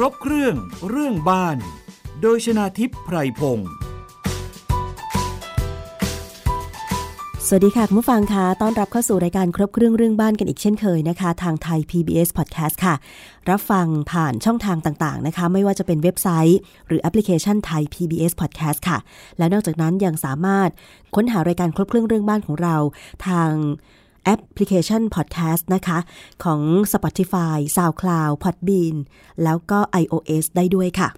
ครบเครื่อง เรื่องบ้าน โดยชนาทิพย์ไพรพงศ์สวัสดีค่ะ คุณผู้ฟังคะต้อนรับเข้าสู่รายการครบเครื่องเรื่องบ้านกันอีกเช่นเคยนะคะ ทางไทย PBS Podcast ค่ะ รับฟังผ่านช่องทางต่างๆนะคะ ไม่ว่าจะเป็นเว็บไซต์ หรือแอปพลิเคชันไทย PBS Podcast ค่ะ และนอกจากนั้นยังสามารถค้นหารายการครบเครื่องเรื่องบ้านของเรา ทาง แอปพลิเคชัน Podcast นะคะ ของ Spotify, SoundCloud, Podbean แล้วก็ iOS ได้ด้วยค่ะ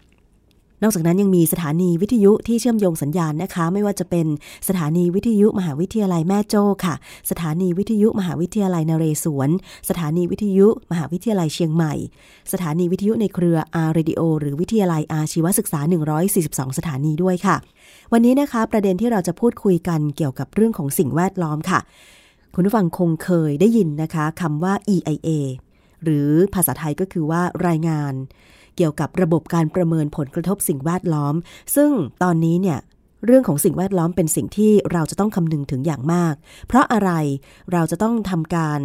นอกจากนั้นยังมีสถานีวิทยุที่เชื่อมโยงสัญญาณนะคะ ไม่ว่าจะเป็นสถานีวิทยุมหาวิทยาลัยแม่โจ้ค่ะ สถานีวิทยุมหาวิทยาลัยนเรศวร สถานีวิทยุมหาวิทยาลัยเชียงใหม่ สถานีวิทยุในเครืออาร์เรดิโอหรือวิทยาลัยอาชีวศึกษา 142 สถานีด้วยค่ะ วันนี้นะคะประเด็นที่เราจะพูดคุยกันเกี่ยวกับเรื่องของสิ่งแวดล้อมค่ะ คุณผู้ฟังคงเคยได้ยินนะคะคำว่า EIA หรือภาษาไทยก็คือว่ารายงาน เกี่ยวกับระบบการประเมินผลกระทบสิ่งแวดล้อม ซึ่งตอนนี้เนี่ยเรื่องของสิ่งแวดล้อมเป็นสิ่งที่เราจะต้องคำนึงถึงอย่างมาก เพราะอะไรเราจะต้องทำการ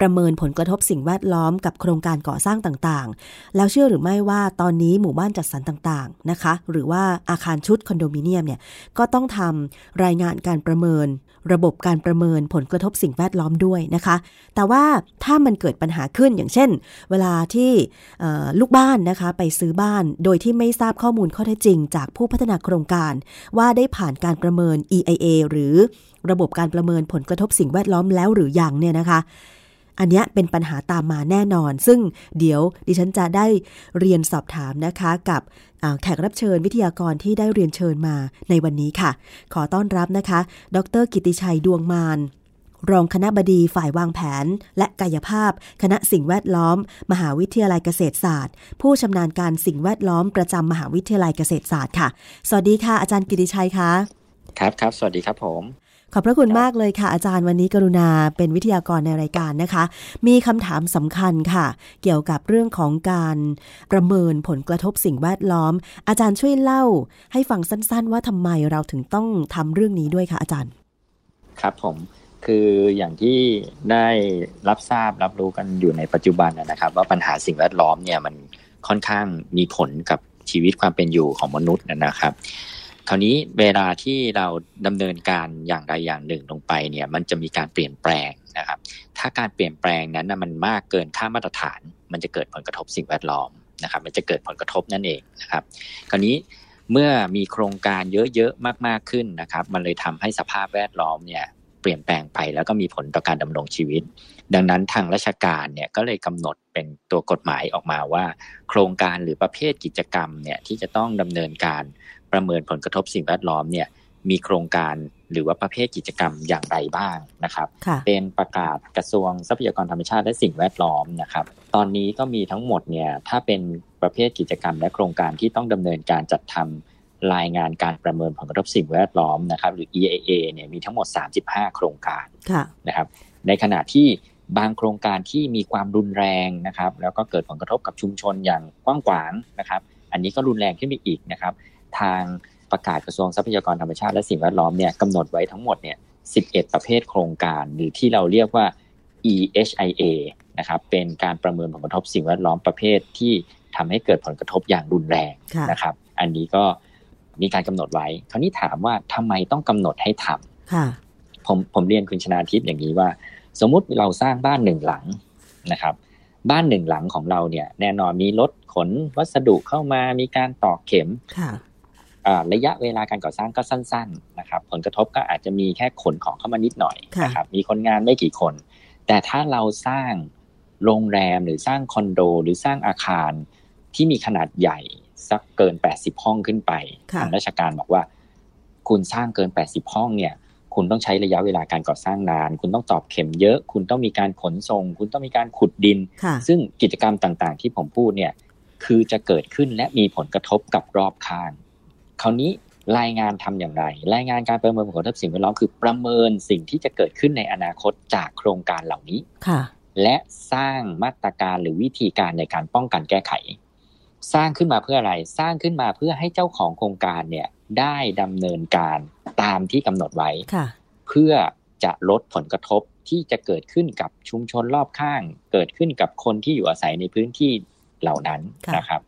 ประเมินผลกระทบสิ่งแวดล้อมกับโครงการก่อสร้างต่างๆ แล้วเชื่อหรือไม่ว่าตอนนี้หมู่บ้านจัดสรรต่างๆนะคะ หรือว่าอาคารชุดคอนโดมิเนียมเนี่ยก็ต้องทำรายงานการประเมิน ระบบการประเมินผลกระทบสิ่งแวดล้อมด้วยนะคะ แต่ว่าถ้ามันเกิดปัญหาขึ้นอย่างเช่น เวลาที่ลูกบ้านนะคะไปซื้อบ้านโดยที่ไม่ทราบข้อมูลข้อเท็จจริง จากผู้พัฒนาโครงการ ว่าได้ผ่านการประเมิน EIA หรือระบบการประเมินผลกระทบสิ่งแวดล้อมแล้วหรือยังเนี่ยนะคะ อันนี้เป็นปัญหาตามมาแน่นอน ซึ่งเดี๋ยวดิฉันจะได้เรียนสอบถามนะคะกับแขกรับเชิญวิทยากรที่ได้เรียนเชิญมาในวันนี้ค่ะ ขอต้อนรับนะคะ ดร กิติชัยดวงมานรองคณะบดีฝ่ายวางแผน และกายภาพ คณะสิ่งแวดล้อม มหาวิทยาลัยเกษตรศาสตร์ ผู้ชำนาญการสิ่งแวดล้อมประจำมหาวิทยาลัยเกษตรศาสตร์ค่ะ สวัสดีค่ะอาจารย์กิติชัยคะครับครับ สวัสดีครับผม ขอบพระคุณมากเลยค่ะ อาจารย์วันนี้กรุณาเป็นวิทยากรในรายการนะคะ มีคำถามสำคัญค่ะ เกี่ยวกับเรื่องของการประเมินผลกระทบสิ่งแวดล้อม อาจารย์ช่วยเล่า ให้ฟังสั้น ๆ ว่าทำไมเราถึงต้องทำเรื่องนี้ด้วยคะอาจารย์ ครับผมคืออย่างที่ได้รับทราบรับรู้กันอยู่ในปัจจุบันนะครับ ว่าปัญหาสิ่งแวดล้อมเนี่ยมันค่อนข้างมีผลกับชีวิตความเป็นอยู่ของมนุษย์นะครับ คราวนี้เวลาที่เราดำเนินการอย่างใดอย่างหนึ่งลงไปเนี่ยมันจะมีการเปลี่ยนแปลงนะครับ ถ้าการเปลี่ยนแปลงนั้นมันมากเกินค่ามาตรฐาน มันจะเกิดผลกระทบสิ่งแวดล้อมนะครับ มันจะเกิดผลกระทบนั่นเองนะครับ คราวนี้เมื่อมีโครงการเยอะๆมากๆขึ้นนะครับ มันเลยทำให้สภาพแวดล้อมเนี่ยเปลี่ยนแปลงไปแล้วก็มีผลต่อการดำรงชีวิต ดังนั้นทางราชการเนี่ยก็เลยกำหนดเป็นตัวกฎหมายออกมาว่า โครงการหรือประเภทกิจกรรมเนี่ยที่จะต้องดำเนินการ ประเมินผลกระทบสิ่งแวดล้อมเนี่ยมีโครงการหรือว่าประเภทกิจกรรมอย่างไรบ้างนะครับ เป็นประกาศกระทรวงทรัพยากรธรรมชาติและสิ่งแวดล้อมนะครับ ตอนนี้ก็มีทั้งหมดเนี่ยถ้าเป็นประเภทกิจกรรมและโครงการที่ต้องดำเนินการจัดทำรายงานการประเมินผลกระทบสิ่งแวดล้อมนะครับ หรือ EIA เนี่ยมีทั้งหมด 35 โครงการนะครับ ในขณะที่บางโครงการที่มีความรุนแรงนะครับ แล้วก็เกิดผลกระทบกับชุมชนอย่างกว้างขวางนะครับ อันนี้ก็รุนแรงขึ้นไปอีกนะครับ ทางประกาศกระทรวงทรัพยากรธรรมชาติและสิ่งแวดล้อมเนี่ยกำหนดไว้ทั้งหมดเนี่ย11 ประเภทโครงการ หรือที่เราเรียกว่า EHIA นะครับเป็นการประเมินผลกระทบสิ่งแวดล้อมประเภทที่ทำให้เกิดผลกระทบอย่างรุนแรงนะครับ อันนี้ก็มีการกำหนดไว้ คราวนี้ถามว่าทำไมต้องกำหนดให้ทำผมผมเรียนคุณชนาทิพย์อย่างนี้ว่า สมมุติเราสร้างบ้านหนึ่งหลังนะครับ บ้านหนึ่งหลังของเราเนี่ย แน่นอนมีรถขนวัสดุเข้ามามีการตอกเข็ม ระยะเวลาการก่อสร้างก็สั้นๆนะครับผลกระทบก็อาจจะมีแค่ขนของเข้ามานิดหน่อยนะครับมีคนงานไม่กี่คน แต่ถ้าเราสร้างโรงแรมหรือสร้างคอนโด หรือสร้างอาคารที่มีขนาดใหญ่สักเกิน 80 ห้องขึ้นไปทางราชการบอกว่า คุณสร้างเกิน 80 ห้องเนี่ย คุณต้องใช้ระยะเวลาการก่อสร้างนาน คุณต้องตอบเข็มเยอะ คุณต้องมีการขนส่ง คุณต้องมีการขุดดิน ซึ่งกิจกรรมต่างๆ ที่ผมพูดเนี่ย คือจะเกิดขึ้นและมีผลกระทบกับรอบข้าง คราวนี้รายงานทำอย่างไร รายงานการประเมินผลกระทบสิ่งแวดล้อมคือประเมินสิ่งที่จะเกิดขึ้นในอนาคตจากโครงการเหล่านี้ค่ะ และสร้างมาตรการหรือวิธีการในการป้องกันแก้ไข สร้างขึ้นมาเพื่ออะไร สร้างขึ้นมาเพื่อให้เจ้าของโครงการเนี่ยได้ดำเนินการตามที่กำหนดไว้เพื่อจะลดผลกระทบที่จะเกิดขึ้นกับชุมชนรอบข้าง เกิดขึ้นกับคนที่อยู่อาศัยในพื้นที่เหล่านั้นนะครับ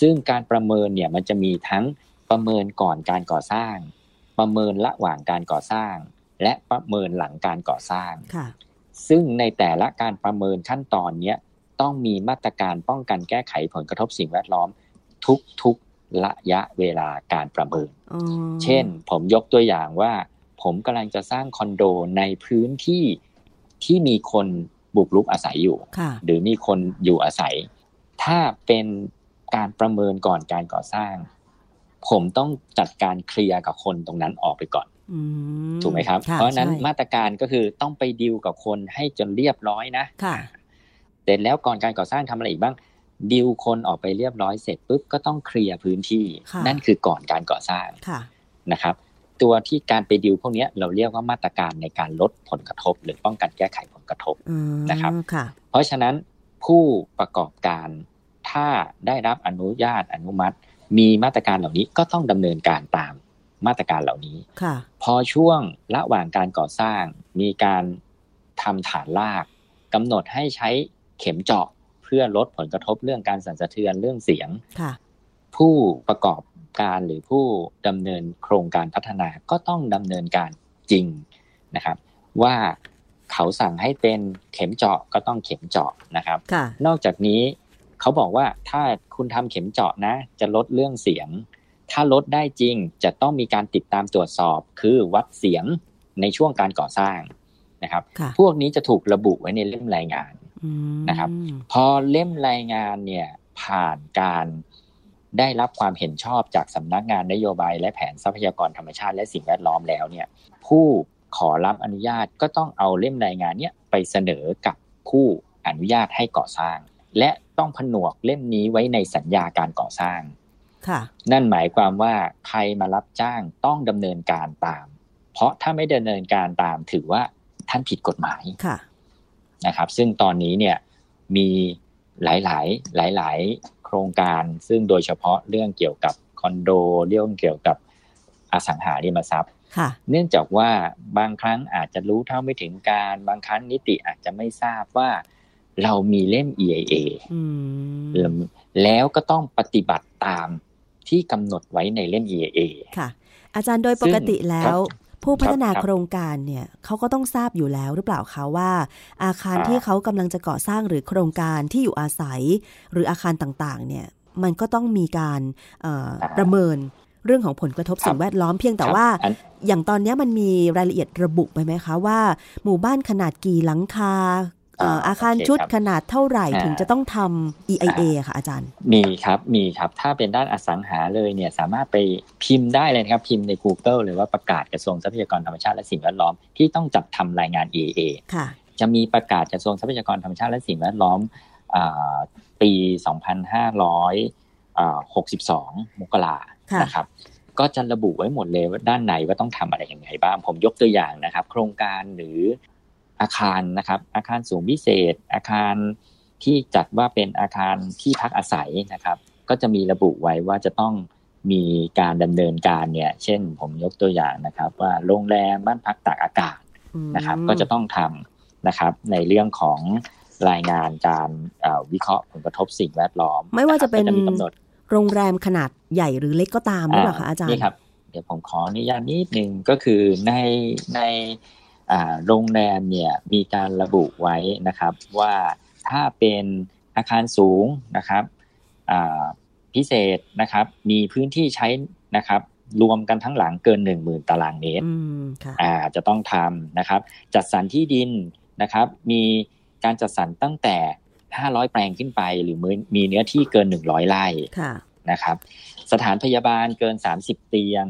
ซึ่งการประเมินเนี่ยมันจะมีทั้ง ประเมินก่อนการก่อสร้าง ประเมินระหว่างการก่อสร้าง และประเมินหลังการก่อสร้างค่ะซึ่งในแต่ละการประเมินขั้นตอนเนี้ยต้องมีมาตรการป้องกันแก้ไขผลกระทบสิ่งแวดล้อม ทุกๆระยะเวลาการประเมินอ๋อเช่น ผมยกตัวอย่างว่า ผมกำลังจะสร้างคอนโดในพื้นที่ที่มีคนบุกรุกอาศัยอยู่ค่ะหรือมีคนอยู่อาศัย ถ้าเป็นการประเมินก่อนการก่อสร้าง ผมต้องจัดการเคลียร์กับคนตรงนั้นออกไปก่อนอืถูกไหมครับค่เพราะฉะนั้นใช่มาตรการก็คือต้องไปดิวกับคนให้จนเรียบร้อยนะค่ะเสร็จแล้วก่อนการก่อสร้างทำอะไรอีกบ้างดิวคนออกไปเรียบร้อยเสร็จปุ๊บก็ต้องเคลียร์พื้นที่ค่ะนั่นคือก่อนการก่อสร้างค่ะนะครับ ตัวที่การไปดิวพวกเนี้ยเราเรียกว่ามาตรการในการลดผลกระทบ หรือป้องกันแก้ไขผลกระทบอืมนะครับค่ะเพราะฉะนั้นผู้ประกอบการถ้าได้รับอนุญาตอนุมัติ มีมาตรการเหล่านี้ก็ต้องดำเนินการตามมาตรการเหล่านี้ค่ะ พอช่วงระหว่างการก่อสร้าง มีการทำฐานรากกำหนดให้ใช้เข็มเจาะเพื่อลดผลกระทบเรื่องการสั่นสะเทือนเรื่องเสียงค่ะผู้ประกอบการหรือผู้ดำเนินโครงการพัฒนาก็ต้องดำเนินการจริงนะครับ ว่าเขาสั่งให้เป็นเข็มเจาะก็ต้องเข็มเจาะนะครับค่ะนอกจากนี้ เขาบอกว่าถ้าคุณทำเข็มเจาะนะ จะลดเรื่องเสียง ถ้าลดได้จริงจะต้องมีการติดตามตรวจสอบ คือวัดเสียงในช่วงการก่อสร้างนะครับค่ะพวกนี้จะถูกระบุไว้ในเล่มรายงานอืมนะครับ พอเล่มรายงานเนี่ยผ่านการได้รับความเห็นชอบจากสำนักงานนโยบาย และแผนทรัพยากรธรรมชาติและสิ่งแวดล้อมแล้วเนี่ย ผู้ขอรับอนุญาตก็ต้องเอาเล่มรายงานเนี่ยไปเสนอกับผู้อนุญาตให้ก่อสร้าง และ ต้องผนวกเล่มนี้ไว้ในสัญญาการก่อสร้างค่ะนั่นหมายความว่าใครมารับจ้างต้องดำเนินการตาม เพราะถ้าไม่ดำเนินการตามถือว่าท่านผิดกฎหมายค่ะนะครับ ซึ่งตอนนี้เนี่ยมีหลาย ๆ หลาย ๆ โครงการ ซึ่งโดยเฉพาะเรื่องเกี่ยวกับคอนโดเรื่องเกี่ยวกับอสังหาริมทรัพย์ค่ะเนื่องจากว่าบางครั้งอาจจะรู้เท่าไม่ถึงการ บางครั้งนิติอาจจะไม่ทราบว่า เรามีเล่ม EIA อืมแล้วก็ต้องปฏิบัติตามที่กำหนดไว้ในเล่ม EIA ค่ะ อาจารย์โดยปกติแล้ว ผู้พัฒนาโครงการเนี่ยเขาก็ต้องทราบอยู่แล้วหรือเปล่าคะว่า อาคารอ่าที่เขากำลังจะก่อสร้างหรือโครงการที่อยู่อาศัย หรืออาคารต่างๆ เนี่ยมันก็ต้องมีการเอ่อประเมินเรื่องของผลกระทบสิ่งแวดล้อมเพียงแต่ว่าอันอย่างตอนเนี้ยมันมีรายละเอียดระบุไปไหมคะว่า หมู่บ้านขนาดกี่หลังคาเอ่ออ่าอาคารโอเคชุดครับขนาดเท่าไหร่อ่าถึงจะต้องทำ EIA อะค่ะอาจารย์ มีครับ มีครับ ถ้าเป็นด้านอสังหาเลยเนี่ยสามารถไปพิมพ์ได้เลยนะครับพิมพ์ใน Google หรือว่าประกาศกระทรวงทรัพยากรธรรมชาติและสิ่งแวดล้อมที่ต้องจัดทำรายงาน EA ค่ะ จะมีประกาศกระทรวงทรัพยากรธรรมชาติและสิ่งแวดล้อมอ่าปี 2562 มกราค่ะนะครับก็จะระบุไว้หมดเลยว่าด้านในว่าต้องทำอะไรยังไงบ้าง ผมยกตัวอย่างนะครับ โครงการหรือ อาคารนะครับ อาคารสูงพิเศษ อาคารที่จัดว่าเป็นอาคารที่พักอาศัยนะครับ ก็จะมีระบุไว้ว่าจะต้องมีการดำเนินการเนี่ย เช่นผมยกตัวอย่างนะครับ ว่าโรงแรมบ้านพักตากอากาศอืมนะครับ ก็จะต้องทำนะครับ ในเรื่องของรายงานการเอ่อวิเคราะห์ผลกระทบสิ่งแวดล้อม ไม่ว่าจะเป็นครัก็มีกำหนดโรงแรมขนาดใหญ่หรือเล็กก็ตามหรือเปล่าคะอาจารย์นี่ครับ เดี๋ยวผมขออนุญาตนิดนึงก็คือในในอ่า โรงแรมเนี่ยมีการระบุไว้นะครับว่าถ้าเป็นอาคารสูงนะครับอ่าพิเศษนะครับ มีพื้นที่ใช้นะครับ รวมกันทั้งหลังเกิน 1 0,000 ตารางเมตรอืมค่ะอ่าจะต้องทำนะครับ จัดสรรที่ดินนะครับ มีการจัดสรรตั้งแต่ 500 แปลงขึ้นไปหรือมีเนื้อที่เกิน 100ไร่ค่ะนะครับ สถานพยาบาลเกิน 30 เตียง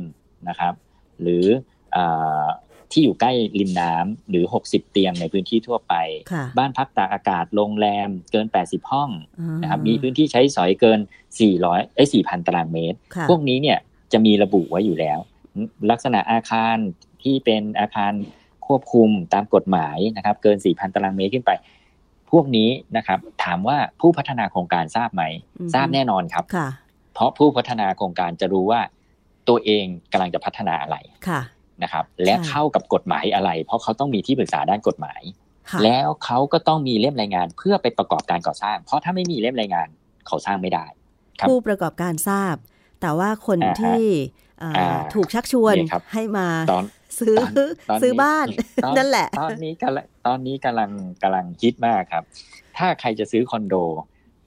นะครับ หรืออา ที่อยู่ใกล้ริมน้ำหรือ 60 เตียงในพื้นที่ทั่วไปค่ะบ้านพักตากอากาศโรงแรมเกิน 80 ห้องอ่านะครับมีพื้นที่ใช้สอยเกิน 400เอ้ย4,000 ตารางเมตรค่ะพวกนี้เนี่ยจะมีระบุไว้อยู่แล้ว ลักษณะอาคารที่เป็นอาคารควบคุมตามกฎหมายนะครับ เกิน 4,000 ตารางเมตรขึ้นไป พวกนี้นะครับ ถามว่าผู้พัฒนาโครงการทราบไหมอือฮึทราบแน่นอนครับค่ะเพราะผู้พัฒนาโครงการจะรู้ว่าตัวเองกำลังจะพัฒนาอะไรค่ะ นะครับ และใช่เข้ากับกฎหมายอะไร เพราะเขาต้องมีที่ปรึกษาด้านกฎหมายค่ะแล้วเขาก็ต้องมีเล่มรายงานเพื่อไปประกอบการก่อสร้าง เพราะถ้าไม่มีเล่มรายงานเขาสร้างไม่ได้ครับผู้ประกอบการทราบ แต่ว่าคนอ่าฮะที่อ่าอ่าถูกชักชวนนี่ครับให้มาตอนซื้อตอนตอนนี้ซื้อบ้านตอนนั่นแหละ ตอนนี้กำลังตอนนี้กำลังกำลังฮิตมากครับ ถ้าใครจะซื้อคอนโด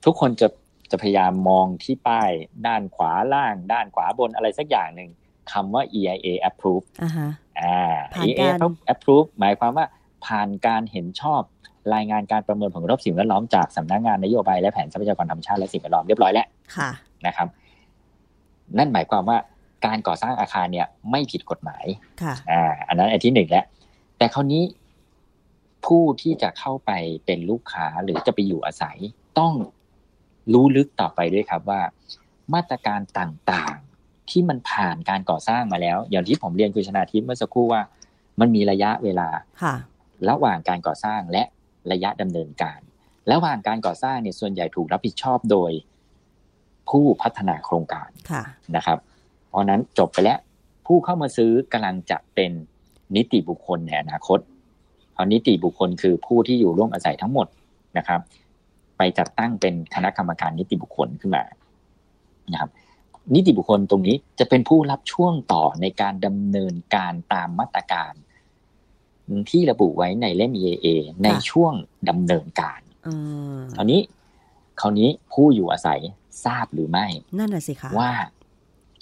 ทุกคนจะจะพยายามมองที่ป้ายด้านขวาล่าง ด้านขวาบนอะไรสักอย่างหนึ่ง คำว่า EIA approve อ่าฮะอ่าผ่าน EIA การ approve หมายความว่าผ่านการเห็นชอบรายงานการประเมินผลกระทบสิ่งแวดล้อมจากสำนักงานนโยบายและแผนทรัพยากรธรรมชาติและสิ่งแวดล้อมเรียบร้อยแล้วค่ะนะครับ นั่นหมายความว่าการก่อสร้างอาคารเนี่ยไม่ผิดกฎหมายค่ะอ่าอันนั้นอันที่หนึ่งแล้วแต่คราวนี้ผู้ที่จะเข้าไปเป็นลูกค้าหรือจะไปอยู่อาศัย ต้องรู้ลึกต่อไปด้วยครับว่า มาตรการต่างๆ ที่มันผ่านการก่อสร้างมาแล้ว อย่างที่ผมเรียนคุณชนาทิพย์เมื่อสักครู่ว่า มันมีระยะเวลาค่ะระหว่างการก่อสร้างและระยะดำเนินการ ระหว่างการก่อสร้างเนี่ยส่วนใหญ่ถูกรับผิดชอบโดย ผู้พัฒนาโครงการค่ะนะครับ เพราะฉะนั้นจบไปแล้ว ผู้เข้ามาซื้อกำลังจะเป็นนิติบุคคลในอนาคตเพราะนิติบุคคลคือผู้ที่อยู่ร่วมอาศัยทั้งหมดนะครับ ไปจัดตั้งเป็นคณะกรรมการนิติบุคคลขึ้นมานะครับ นิติบุคคลตรงนี้จะเป็นผู้รับช่วงต่อในการดำเนินการตามมาตรการ ที่ระบุไว้ในเล่ม EAA ในช่วงดำเนินการอืมคราวนี้คราวนี้ผู้อยู่อาศัยทราบหรือไม่ นั่นน่ะสิคะว่า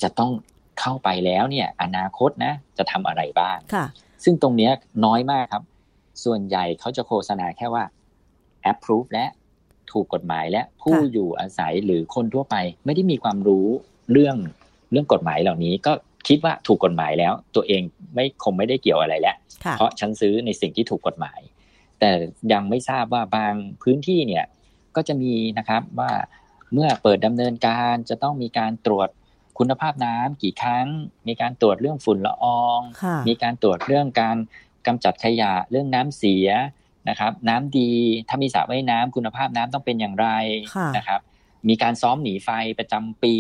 จะต้องเข้าไปแล้วเนี่ย อนาคตนะ จะทำอะไรบ้างค่ะ ซึ่งตรงเนี้ยน้อยมากครับ ส่วนใหญ่เขาจะโฆษณาแค่ว่า approve และถูกกฎหมายและผู้ค่ะอยู่อาศัยหรือคนทั่วไปไม่ได้มีความรู้ เรื่องเรื่องกฎหมายเหล่านี้ก็คิดว่าถูกกฎหมายแล้ว ตัวเองไม่คงไม่ได้เกี่ยวอะไรแล้วค่ะเพราะฉันซื้อในสิ่งที่ถูกกฎหมาย แต่ยังไม่ทราบว่าบางพื้นที่เนี่ยก็จะมีนะครับว่าเมื่อเปิดดำเนินการจะต้องมีการตรวจคุณภาพน้ำกี่ครั้ง มีการตรวจเรื่องฝุ่นละอองค่ะมีการตรวจเรื่องการกำจัดขยะเรื่องน้ำเสียนะครับ น้ำดีถ้ามีสระว่ายน้ำคุณภาพน้ำต้องเป็นอย่างไรค่ะนะครับ มีการซ้อมหนีไฟประจำปี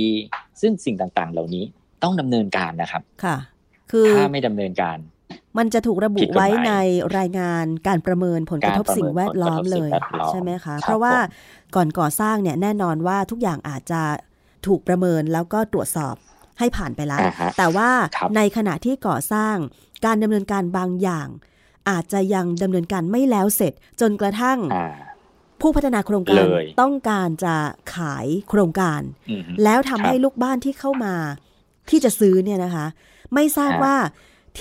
ซึ่งสิ่งต่างๆ เหล่านี้ต้องดำเนินการนะครับ ค่ะ คือถ้าไม่ดำเนินการ มันจะถูกระบุผิดกฎหมายไว้ในรายงานการประเมินผลกระทบการประเมินสิ่งแวดล้อมผลกระทบเลสิ่ยงแวดล้อมใช่ไหมคะครับเพราะว่าผมก่อนก่อสร้างเนี่ยแน่นอนว่าทุกอย่างอาจจะถูกประเมินแล้วก็ตรวจสอบให้ผ่านไปแล้วอ่าฮะแต่ว่าครับในขณะที่ก่อสร้างการดำเนินการบางอย่าง อาจจะยังดำเนินการไม่แล้วเสร็จจนกระทั่งอ่า ผู้พัฒนาโครงการเลยต้องการจะขายโครงการอืมแล้วทำครับให้ลูกบ้านที่เข้ามา ที่จะซื้อเนี่ยนะคะ ไม่ทราบฮะว่า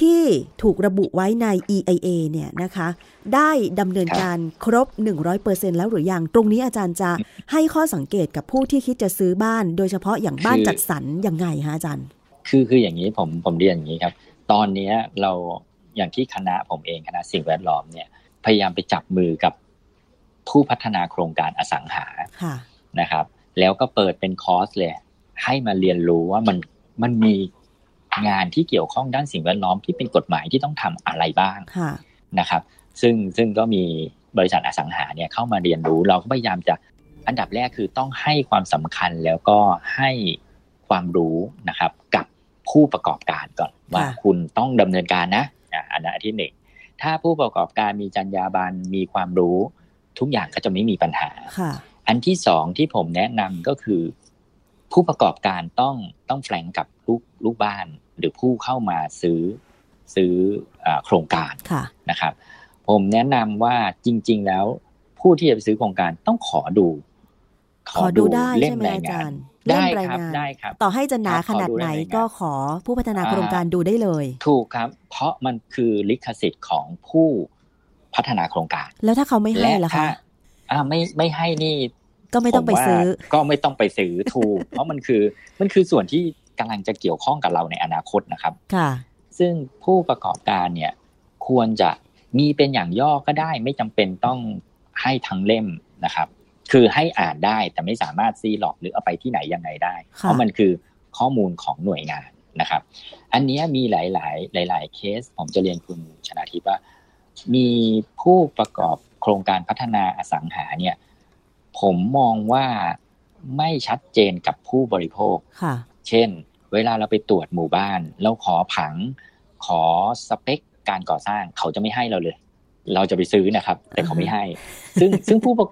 ที่ถูกระบุไว้ใน EIA เนี่ยนะคะ ได้ดำเนินครับการครบ 100%แล้วหรือยัง ตรงนี้อาจารย์จะให้ข้อสังเกตกับผู้ที่คิดจะซื้อบ้าน โดยเฉพาะอย่างบ้านจัดสรรยังไงฮะอาจารย์ คือคืออย่างนี้ผมผมเรียนอย่างนี้ครับ ตอนเนี้ยเราอย่างที่คณะผมเองคณะสิ่งแวดล้อมเนี่ยพยายามไปจับมือกับ ผู้พัฒนาโครงการอสังหาค่ะนะครับ แล้วก็เปิดเป็นคอร์สเลย ให้มาเรียนรู้ว่ามันมันมีงานที่เกี่ยวข้องด้านสิ่งแวดล้อมที่เป็นกฎหมายที่ต้องทำอะไรบ้างค่ะนะครับ ซึ่งซึ่งก็มีบริษัทอสังหาเนี่ยเข้ามาเรียนรู้เราก็พยายามจะอันดับแรกคือต้องให้ความสำคัญแล้วก็ให้ความรู้นะครับ กับผู้ประกอบการก่อนว่าค่ะคุณต้องดำเนินการนะอะอันนั้นอันที่หนึ่งถ้าผู้ประกอบการมีจรรยาบรรณมีความรู้ ทุกอย่างก็จะไม่มีปัญหาค่ะอันที่สองที่ผมแนะนำก็คือ ผู้ประกอบการต้องต้องแฝงกับลูกลูกบ้าน หรือผู้เข้ามาซื้อซื้ออาโครงการค่ะนะครับ ผมแนะนำว่าจริง ๆ แล้วผู้ที่จะไปซื้อโครงการต้องขอดู ขอดูได้เล่ใช่มไหมรายอาจางานรย์ได้เล่มรายครับงานได้ครับ ต่อให้จะหนาครับขนาดไหนขอดูเล่มรายงานก็ขอผู้พัฒนาโครงการดูได้เลย ถูกครับ เพราะมันคือลิขสิทธิ์ของผู้ พัฒนาโครงการ แล้วถ้าเขาไม่ให้และล่ะถ้าคะอ่าไม่ไม่ให้นี่ ก็ไม่ต้องไปผว่าซื้อ ก็ไม่ต้องไปซื้อถูก เพราะมันคือมันคือส่วนที่กำลังจะเกี่ยวข้องกับเราในอนาคตนะครับค่ะ ซึ่งผู้ประกอบการเนี่ยควรจะมีเป็นอย่างย่อก็ได้ ไม่จำเป็นต้องให้ทั้งเล่มนะครับ คือให้อ่านได้แต่ไม่สามารถซีหลอกหรือเอาไปที่ไหนยังไงได้ค่ะเพราะมันคือข้อมูลของหน่วยงานนะครับ อันเนี้ยมีหลาย ๆ หลาย ๆ เคส ผมจะเรียนคุณชนาทิพย์ว่า มีผู้ประกอบโครงการพัฒนาอสังหาเนี่ยผมมองว่าไม่ชัดเจนกับผู้บริโภคค่ะเช่น เวลาเราไปตรวจหมู่บ้าน เราขอผัง ขอสเปคการก่อสร้างเขาจะไม่ให้เราเลย เราจะไปซื้อนะครับ แต่เขาไม่ให้ ซึ่งซึ่งผู้ประ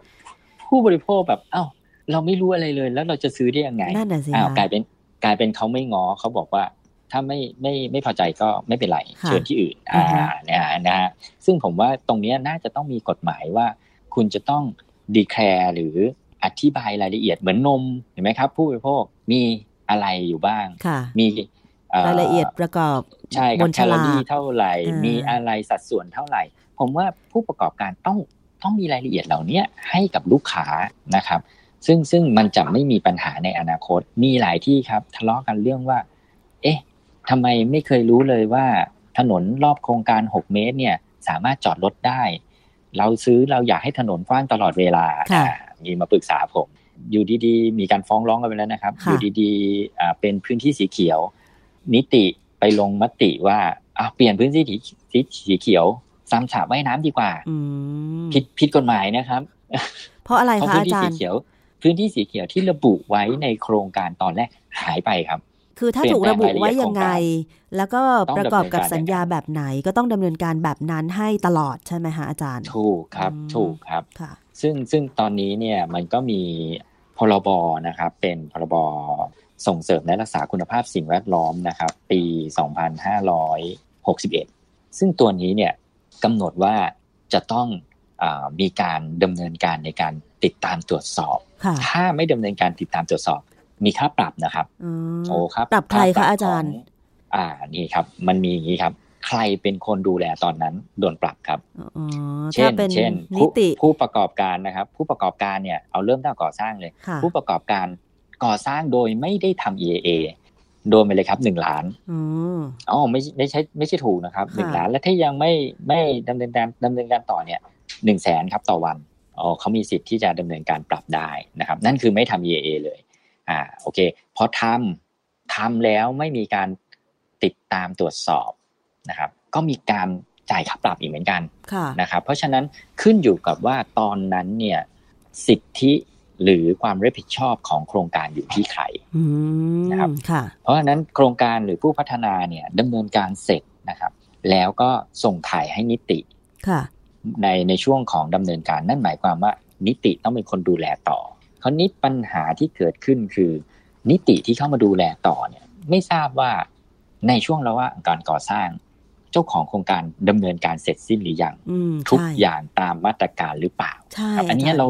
ผู้บริโภคแบบเอ้าเราไม่รู้อะไรเลย แล้วเราจะซื้อได้ยังไงนั่นน่ะสิอ้าวคะกลายเป็นกลายเป็นเขาไม่งอเขาบอกว่า ถ้าไม่ไม่ไม่พอใจก็ไม่เป็นไรค่ะเชิญที่อื่นอือ่าอฮึนะฮะนะฮะซึ่งผมว่าตรงเนี้ยน่าจะต้องมีกฎหมายว่า คุณจะต้องดีแคร์หรืออธิบายรายละเอียดเหมือนนมเห็นไหมครับ ผู้บริโภคมีอะไรอยู่บ้างค่ะมีเอ่อรายละเอียดประกอบใช่ครับบนแคฉลอลารี่กเท่าไหร่อ่ามีมีอะไรสัดส่วนเท่าไหร่ ผมว่าผู้ประกอบการต้องต้องมีรายละเอียดเหล่านี้ให้กับลูกค้านะครับ ซึ่งซึ่งมันจะไม่มีปัญหาในอนาคตมีหลายที่ครับ ทะเลาะกันเรื่องว่าเอ๊ะ ทำไมไม่เคยรู้เลยว่าถนนรอบโครงการ 6 เมตรเนี่ยสามารถจอดรถได้ เราซื้อเราอยากให้ถนนกว้างตลอดเวลาค่ะอ่ามีมาปรึกษาผม อยู่ดีๆ มีการฟ้องร้องกันไปแล้วนะครับค่ะอยู่ดีๆอ่าเป็นพื้นที่สีเขียว นิติไปลงมติว่าอะเปลี่ยนพื้นที่สีสีสีเขียวซ้ำฉาบว่ายน้ำดีกว่าอืมผิดผิดกฎหมายนะครับ เพราะอะไรเพราะคะพื้นอาที่จาสีรย์เขียว พื้นที่สีเขียวที่ระบุไว้ในโครงการตอนแรกหายไปครับ คือถ้าเปลี่ยนถูกระบุไว้แปลงรายละเอียดยังไงโครงกแล้วก็ต้องประกอบกับดำเนินการสัญญาอย่างนั้นแบบไหนก็ต้องดำเนินการแบบนั้นให้ตลอดใช่ไหมคะอาจารย์ ถูกครับอืมถูกครับค่ะซึ่งซึ่งตอนนี้เนี่ยมันก็มีพรบนะครับเป็นพรบส่งเสริมและรักษาคุณภาพสิ่งแวดล้อมนะครับปี 2561 ซึ่งตัวนี้เนี่ยกำหนดว่าจะต้องอามีการดำเนินการในการติดตามตรวจสอบค่ะถ้าไม่ดำเนินการติดตามตรวจสอบ มีค่าปรับนะครับอืมโอ้ครับปรับใครปคะอาจารย์ของอ่านี่ครับ มันมีอย่างนี้ครับ ใครเป็นคนดูแลตอนนั้นโดนปรับครับอ๋อเช่ถ้านเป็นเช่นนิผู้ติผู้ประกอบการนะครับ ผู้ประกอบการเนี่ยเอาเริ่มตั้งแต่ก่อสร้างเลยค่ะผู้ประกอบการก่อสร้างโดยไม่ได้ทำ EAA โดนไปเลยครับหนึ่งล้านอืมอ๋อไม่ไม่ใช่ไม่ใช่ถูกนะครับหนึ่งค่ะล้าน และถ้ายังไม่ไม่ดำเนินการดำเนินการต่อเนี่ยหนึ่งแสนครับต่อวันอ๋อเขามีสิทธิ์ที่จะดำเนินการปรับได้นะครับ นั่นคือไม่ทำ EAA เลย อ่าโอเคพอทำทำแล้วไม่มีการติดตามตรวจสอบนะครับ ก็มีการจ่ายค่าปรับอีกเหมือนกันค่ะนะครับ เพราะฉะนั้นขึ้นอยู่กับว่าตอนนั้นเนี่ยสิทธิหรือความรับผิดชอบของโครงการอยู่ที่ใครอืมนะครับค่ะเพราะฉะนั้นโครงการหรือผู้พัฒนาเนี่ยดำเนินการเสร็จนะครับ แล้วก็ส่งถ่ายให้นิติค่ะในในช่วงของดำเนินการนั่นหมายความว่านิติต้องเป็นคนดูแลต่อ คราวนี้ปัญหาที่เกิดขึ้นคือ นิติที่เข้ามาดูแลต่อเนี่ย ไม่ทราบว่าในช่วงระหว่างการก่อสร้าง เจ้าของโครงการดำเนินการเสร็จสิ้นหรือยังอืมทุกใช่อย่างตามมาตรการหรือเปล่าใช่ครับอันเนี้ยจย์เรา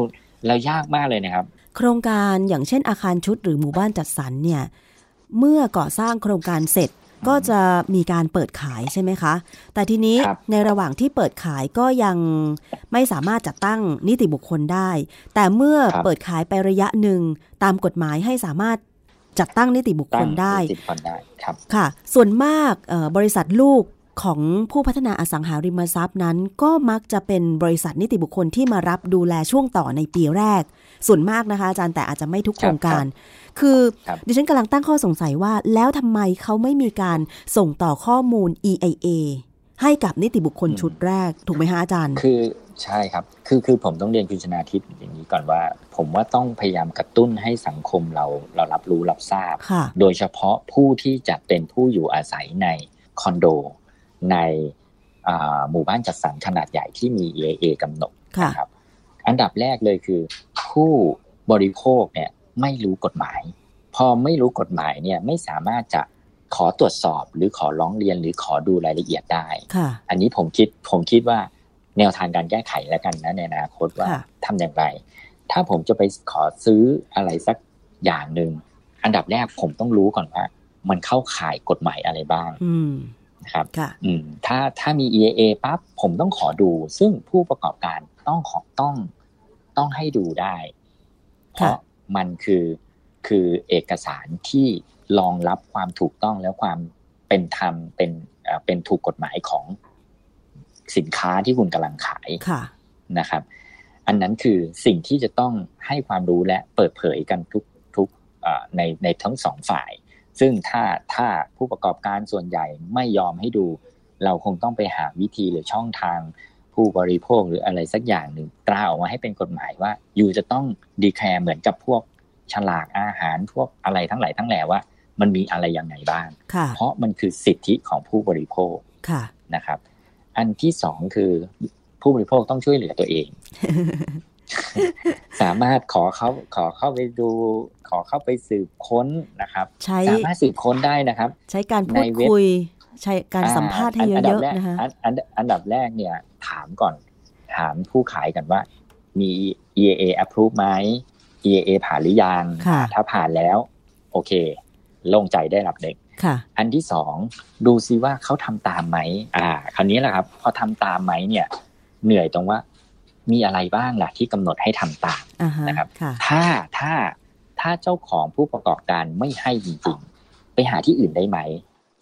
เรายากมากเลยนะครับ โครงการอย่างเช่นอาคารชุดหรือหมู่บ้านจัดสรรเนี่ย เมื่อก่อสร้างโครงการเสร็จ ก็จะมีการเปิดขายใช่ไหมคะ แต่ทีนี้ครับในระหว่างที่เปิดขายก็ยังไม่สามารถจัดตั้งนิติบุคคลได้ แต่เมื่อครับเปิดขายไประยะหนึ่งตามกฎหมายให้สามารถจัดตั้งนิติบุคคตั้ลงได้นิติบุคคลได้ครับค่ะ ส่วนมากเอ่อบริษัทลูก ของผู้พัฒนาอสังหาริมทรัพย์นั้น ก็มักจะเป็นบริษัทนิติบุคคลที่มารับดูแลช่วงต่อในปีแรก ส่วนมากนะคะ อาจารย์แต่อาจจะไม่ทุกโครงการ คือครับดิฉันกำลังตั้งข้อสงสัยว่า แล้วทำไมเขาไม่มีการส่งต่อข้อมูล EIA ให้กับนิติบุคคลชุดแรก ถูกไหมคะอาจารย์ คือใช่ครับ คือคือผมต้องเรียนคุณชนาทิพย์อย่างนี้ก่อนว่า ผมว่าต้องพยายามกระตุ้นให้สังคมเราเรารับรู้รับทราบค่ะโดยเฉพาะผู้ที่จะเป็นผู้อยู่อาศัยในคอนโด ในอ่าหมู่บ้านจัดสรรขนาดใหญ่ที่มี EIA กำหนดค่ะนะครับ อันดับแรกเลยคือ ผู้บริโภคเนี่ยไม่รู้กฎหมาย พอไม่รู้กฎหมายเนี่ยไม่สามารถจะขอตรวจสอบหรือขอร้องเรียนหรือขอดูรายละเอียดได้ค่ะอันนี้ผมคิดผมคิดว่าแนวทางการแก้ไขแล้วกันนะในอนาคตว่าค่ะทำอย่างไร ถ้าผมจะไปขอซื้ออะไรสักอย่างหนึ่ง อันดับแรกผมต้องรู้ก่อนว่า มันเข้าข่ายกฎหมายอะไรบ้างอืม นะครับค่ะอืมถ้าถ้ามี EAA ปั๊บผมต้องขอดู ซึ่งผู้ประกอบการต้องขอต้องต้องให้ดูได้ เพราะมันคือคือเอกสารที่รองรับความถูกต้องและความเป็นธรรมเป็นเอ่อเป็นถูกกฎหมายของสินค้าที่คุณกำลังขายค่ะนะครับ อันนั้นคือสิ่งที่จะต้องให้ความรู้และเปิดเผยกันทุกทุกเอ่อในในทั้งสองฝ่าย ซึ่งถ้าถ้าผู้ประกอบการส่วนใหญ่ไม่ยอมให้ดู เราคงต้องไปหาวิธีหรือช่องทางผู้บริโภคหรืออะไรสักอย่างหนึ่งตราออกมาให้เป็นกฎหมายว่าอยู่จะต้องดีแคร์เหมือนกับพวกฉลากอาหารพวกอะไรทั้งหลายทั้งแหล่ว่า มันมีอะไรยังไงบ้างค่ะเพราะมันคือสิทธิของผู้บริโภคค่ะนะครับ อันที่สองคือผู้บริโภคต้องช่วยเหลือตัวเอง สามารถขอเขาขอเข้าไปดู ขอเข้าไปสืบค้นนะครับใช้สามารถสืบค้นได้นะครับ ใช้การพูดในเว็บคุย ใช้การสัมภาษณ์ให้นเยดับอะแรกๆนะคะอันอันอันดับแรกเนี่ย ถามก่อน ถามผู้ขายกันว่า มี EAA approve ไหม EAA ผ่านหรือยังค่ะถ้าผ่านแล้ว โอเคโล่งใจได้รับเด็กค่ะอันที่สองดูซิว่าเขาทำตามไหมอ่า คราวนี้แหละครับ พอทำตามไหมเนี่ย เหนื่อยตรงว่า มีอะไรบ้างล่ะที่กำหนดให้ทำตามอ่าฮะนะครับค่ะถ้าถ้าถ้าเจ้าของผู้ประกอบการไม่ให้จริงๆ ไปหาที่อื่นได้ไหม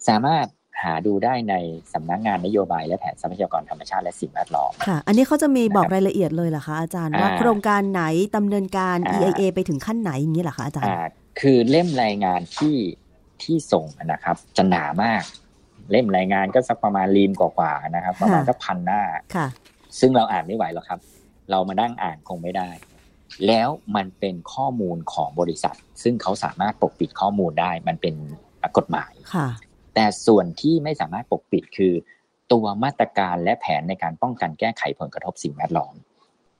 สามารถหาดูได้ในสำนักงานนโยบายและแผนทรัพยากรธรรมชาติและสิ่งแวดล้อมค่ะ อันนี้เขาจะมีบอกนะครับรายละเอียดเลยเหรอคะอาจารย์อ่าว่าโครงการไหนดำเนินการอ่า EIA ไปถึงขั้นไหนอย่างนี้เหรอคะอาจารย์อ่าคือเล่มรายงานที่ที่ส่งนะครับ จะหนามาก เล่มรายงานก็สักประมาณรีมกว่าๆนะครับ ประมาณค่ะสักพันหน้าค่ะ ซึ่งเราอ่านไม่ไหวหรอกครับ เรามานั่งอ่านคงไม่ได้ แล้วมันเป็นข้อมูลของบริษัท ซึ่งเขาสามารถปกปิดข้อมูลได้ มันเป็นกฎหมายค่ะแต่ส่วนที่ไม่สามารถปกปิดคือ ตัวมาตรการและแผนในการป้องกันแก้ไขผลกระทบสิ่งแวดล้อม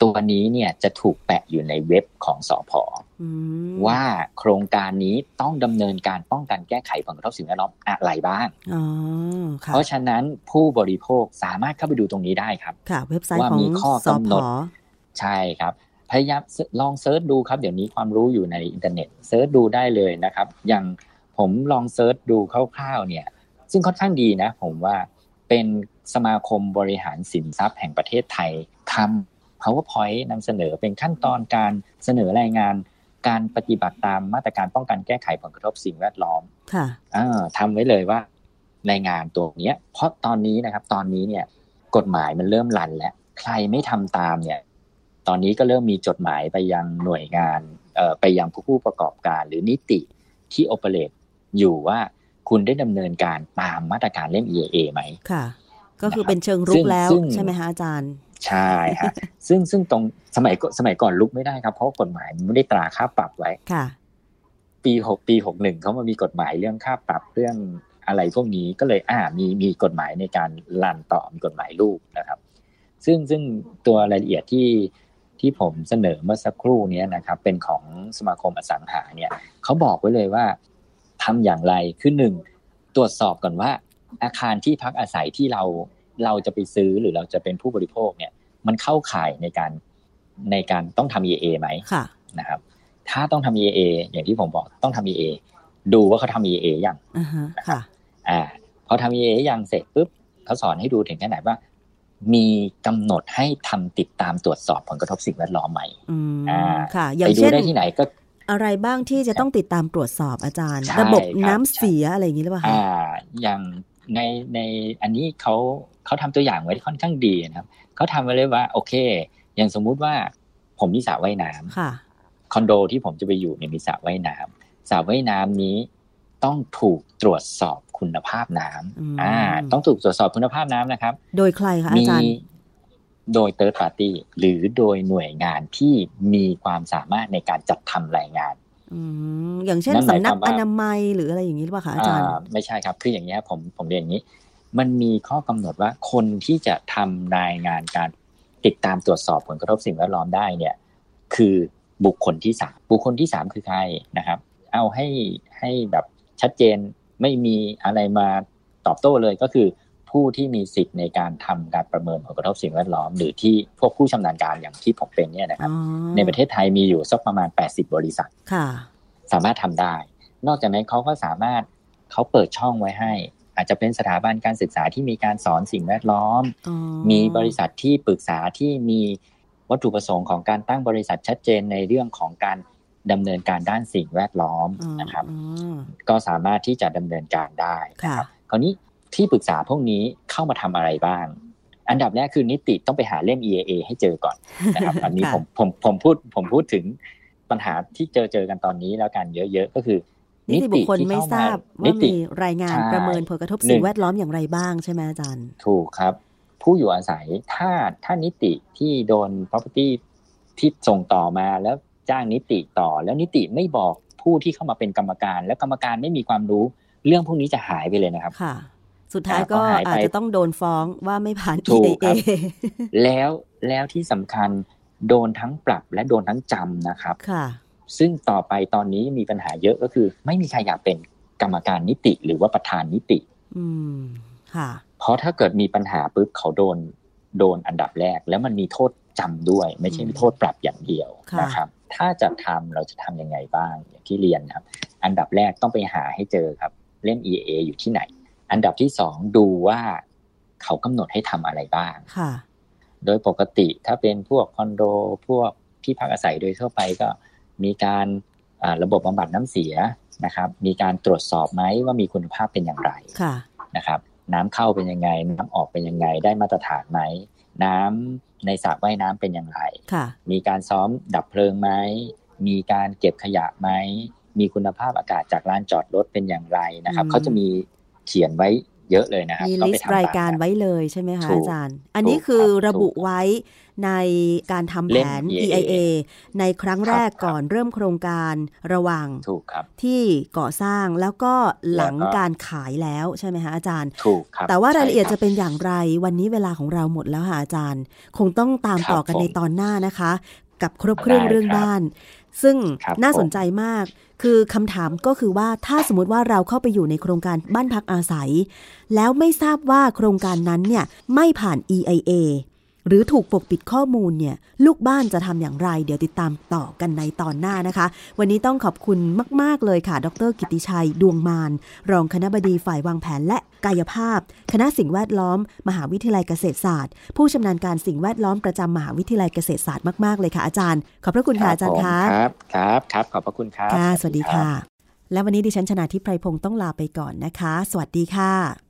ตัวนี้เนี่ยจะถูกแปะอยู่ในเว็บของสอพออืมว่าโครงการนี้ต้องดำเนินการป้องกันแก้ไขผลกระทบสิ่งแวดล้อมอะไรบ้างอ๋อค่ะเพราะฉะนั้นผู้บริโภคสามารถเข้าไปดูตรงนี้ได้ครับค่ะเว็บไซต์ว่าของมีข้อสกำหนพดใช่ครับพยายามลอง search ดูครับ เดี๋ยวนี้ความรู้อยู่ในอินเทอร์เน็ต search ดูได้เลยนะครับ อย่างผมลอง search ดูคร่าวๆเนี่ย ซึ่งค่อนข้างดีนะ ผมว่าเป็นสมาคมบริหารสินทรัพย์แห่งประเทศไทยทำ powerpoint นำเสนอเป็นขั้นตอนการเสนอรายงานการปฏิบัติตามมาตรการป้องกันแก้ไขผลกระทบสิ่งแวดล้อมค่ะอ่าทำไว้เลยว่ารายงานตัวเนี้ยเพราะตอนนี้นะครับ ตอนนี้เนี่ย กฎหมายมันเริ่มรันแล้ว ใครไม่ทำตามเนี่ย ตอนนี้ก็เริ่มมีจดหมายไปยังหน่วยงานเอ่อไปยังผู้ประกอบการหรือนิติที่โอเปเรตอยู่ว่าคุณได้ดำเนินการตามมาตรการเล่ม EAA ไหม ค่ะ ก็คือนะครับเป็นเชิงรุซึ่กงแล้วซึ่งใช่ไหมคะอาจารย์ ใช่ฮะซึ่งซึ่งตรงสมัยก่อนสมัยก่อนลุกไม่ได้ครับ เพราะว่ากฎหมายมันไม่ได้ตราค่าปรับไว้ค่ะ ปีหกปีหกหนึ่งเขามามีกฎหมายเรื่องค่าปรับเรื่องอะไรพวกนี้ก็เลยอ่ามีมีกฎหมายในการรันต่อมีกฎหมายลูกนะครับ ซึ่งซึ่งตัวรายละเอียดที่ที่ผมเสนอเมื่อสักครู่เนี้ยนะครับ เป็นของสมาคมอสังหาเนี่ยเขาบอกไว้เลยว่าทำอย่างไรคือหนึ่งตรวจสอบก่อนว่า อาคารที่พักอาศัยที่เรา เราจะไปซื้อหรือเราจะเป็นผู้บริโภคเนี่ย มันเข้าข่ายในการในการต้องทำ EA ไหมค่ะนะครับ ถ้าต้องทำ EA อย่างที่ผมบอกต้องทำ EA ดูว่าเขาทำ EA ยังอ่าฮะค่ะอ่าพอทำ EA ยังเสร็จปุ๊บเขาสอนให้ดูถึงแค่ไหนว่า มีกำหนดให้ทำติดตามตรวจสอบผลกระทบสิ่งแวดล้อมไหมอืมอ่าค่ะอย่าไปงดูเช่นได้ที่ไหนก็อะไรบ้างที่จะต้องติดตามตรวจสอบอาจารย์ใช่ระบบครับน้ำเสียอะไรอย่างนี้หรือเปล่าคะอ่าอย่างในในอันนี้เขา เขาทำตัวอย่างไว้ค่อนข้างดีนะครับเขาทำไว้เลยว่า โอเค อย่างสมมุติว่าผมมีสระว่ายน้ำค่ะคอนโดที่ผมจะไปอยู่เนี่ยมีสระว่ายน้ำสระว่ายน้ำนี้ต้องถูกตรวจสอบคุณภาพน้ำอืมอ่า ต้องถูกตรวจสอบคุณภาพน้ำนะครับ โดยใครคะอามีจารย์โดย third party หรือโดยหน่วยงานที่มีความสามารถในการจัดทำรายงานอืมอย่างเช่นนั่นหมายสำนักความว่าอนามัยหรืออะไรอย่างนี้หรือเปล่าคะอาจารย์อ่าไม่ใช่ครับ คืออย่างนี้ยผมผมเรียนอย่างนี้ มันมีข้อกำหนดว่าคนที่จะทำรายงานการติดตามตรวจสอบผลกระทบสิ่งแวดล้อมได้เนี่ย คือบุคคลที่สามบุคคลที่สามคือใครนะครับ เอาให้ให้แบบชัดเจนไม่มีอะไรมาตอบโต้เลยก็คือผู้ที่มีสิทธิ์ในการทำการประเมินผลกระทบสิ่งแวดล้อม หรือที่พวกผู้ชำนาญการอย่างที่ผมเป็นเนี่ยนะครับอ๋อในประเทศไทยมีอยู่สักประมาณ 80 บริษัทค่ะ สามารถทำได้ นอกจากนั้นเขาก็สามารถเขาเปิดช่องไว้ให้ อาจจะเป็นสถาบันการศึกษาที่มีการสอนสิ่งแวดล้อมอ๋อมีบริษัทที่ปรึกษาที่มีวัตถุประสงค์ของการตั้งบริษัทชัดเจนในเรื่องของการดำเนินการด้านสิ่งแวดล้อมอ๋อนะครับอ๋อก็สามารถที่จะดำเนินการได้นะค่ะครับคราวนี้ที่ปรึกษาพวกนี้เข้ามาทำอะไรบ้าง อันดับแรกคือนิติต้องไปหาเล่ม EAA ให้เจอก่อนนะครับ อันนี้ค่ะผมผมผมพูดผมพูดถึงปัญหาที่เจอเจอกันตอนนี้แล้วกันเยอะๆก็คือ นิติบุคคลไม่ทราบนิว่าติมีรายงานใช่ประเมินผลกระทบหนึ่สิ่งงแวดล้อมอย่างไรบ้างใช่ไหมอาจารย์ ถูกครับ ผู้อยู่อาศัยถ้าถ้านิติที่โดน property ที่ส่งต่อมาแล้วจ้างนิติต่อ แล้วนิติไม่บอกผู้ที่เข้ามาเป็นกรรมการ แล้วกรรมการไม่มีความรู้ เรื่องพวกนี้จะหายไปเลยนะครับค่ะ สุดท้ายอ่าก็ก็หายไปอาจจะต้องโดนฟ้องว่าไม่ผ่านถูก EIA ครับแล้วแล้วที่สำคัญโดนทั้งปรับและโดนทั้งจำนะครับค่ะ ซึ่งต่อไปตอนนี้มีปัญหาเยอะก็คือ ไม่มีใครอยากเป็นกรรมการนิติหรือว่าประธานนิติ อืมค่ะ เพราะถ้าเกิดมีปัญหาปุ๊บเขาโดนโดนอันดับแรก แล้วมันมีโทษจำด้วย ไม่ใช่มีโทษปรับอย่างเดียวค่ะนะครับ ถ้าจะทำเราจะทำยังไงบ้างอย่างที่เรียนนะครับ อันดับแรกต้องไปหาให้เจอครับ เล่น EA อยู่ที่ไหน อันดับที่สองดูว่าเขากำหนดให้ทำอะไรบ้างค่ะ โดยปกติถ้าเป็นพวกคอนโดพวกที่พักอาศัยโดยทั่วไปก็ มีการอ่าระบบบำบัดน้ำเสียนะครับ มีการตรวจสอบไหมว่ามีคุณภาพเป็นอย่างไรค่ะนะครับ น้ำเข้าเป็นยังไง น้ำออกเป็นยังไง ได้มาตรฐานไหมน้ำในสระว่ายน้ำเป็นอย่างไรค่ะ มีการซ้อมดับเพลิงไหมมีการเก็บขยะไหมมีคุณภาพอากาศจากลานจอดรถเป็นอย่างไรนะครับอืมเขาจะมีเขียนไว้เยอะเลยนะครับมีก็ลิไปสทำต์รายการตมนั้นไว้เลยใช่ไหมคะถูกอาจารย์ อันนี้คือถูกครับระบุถูกไว้ ในการทำแผเล่มน EIA EIA ในครั้งแรกครับก่อนเริ่มโครงการระหว่างถูกครับที่ก่อสร้างแล้วก็หลังแล้วก็การขายแล้วใช่ไหมคะอาจารย์ถูกครับแต่ว่ารายละเอียดใช่คจะบเป็นอย่างไรวันนี้เวลาของเราหมดแล้วค่ะอาจารย์ คงต้องตามครับต่อกันในผมตอนหน้านะคะ กับครบเครื่องได้เรื่องครับบ้าน ซึ่งครับน่าผมสนใจมากคือคำถามก็คือว่าถ้าสมมติว่าเราเข้าไปอยู่ในโครงการบ้านพักอาศัย แล้วไม่ทราบว่าโครงการนั้นเนี่ยไม่ผ่าน EIA หรือถูกปกปิดข้อมูลเนี่ยลูกบ้านจะทำอย่างไร เดี๋ยวติดตามต่อกันในตอนหน้านะคะ วันนี้ต้องขอบคุณมาก ๆ เลยค่ะ ดร กิติชัย ดวงมาน รองคณบดีฝ่ายวางแผนและกายภาพ คณะสิ่งแวดล้อม มหาวิทยาลัยเกษตรศาสตร์ ผู้ชำนาญการสิ่งแวดล้อมประจำมหาวิทยาลัยเกษตรศาสตร์มากๆเลยค่ะอาจารย์ ขอบพระคุณค่ะอาจารย์ผมคะครับ ครับครับขอบพระคุณครับค่ะสวัสดีรับค่ะ และวันนี้ดิฉันชนะทิพไพรพงศ์ต้องลาไปก่อนนะคะ สวัสดีค่ะ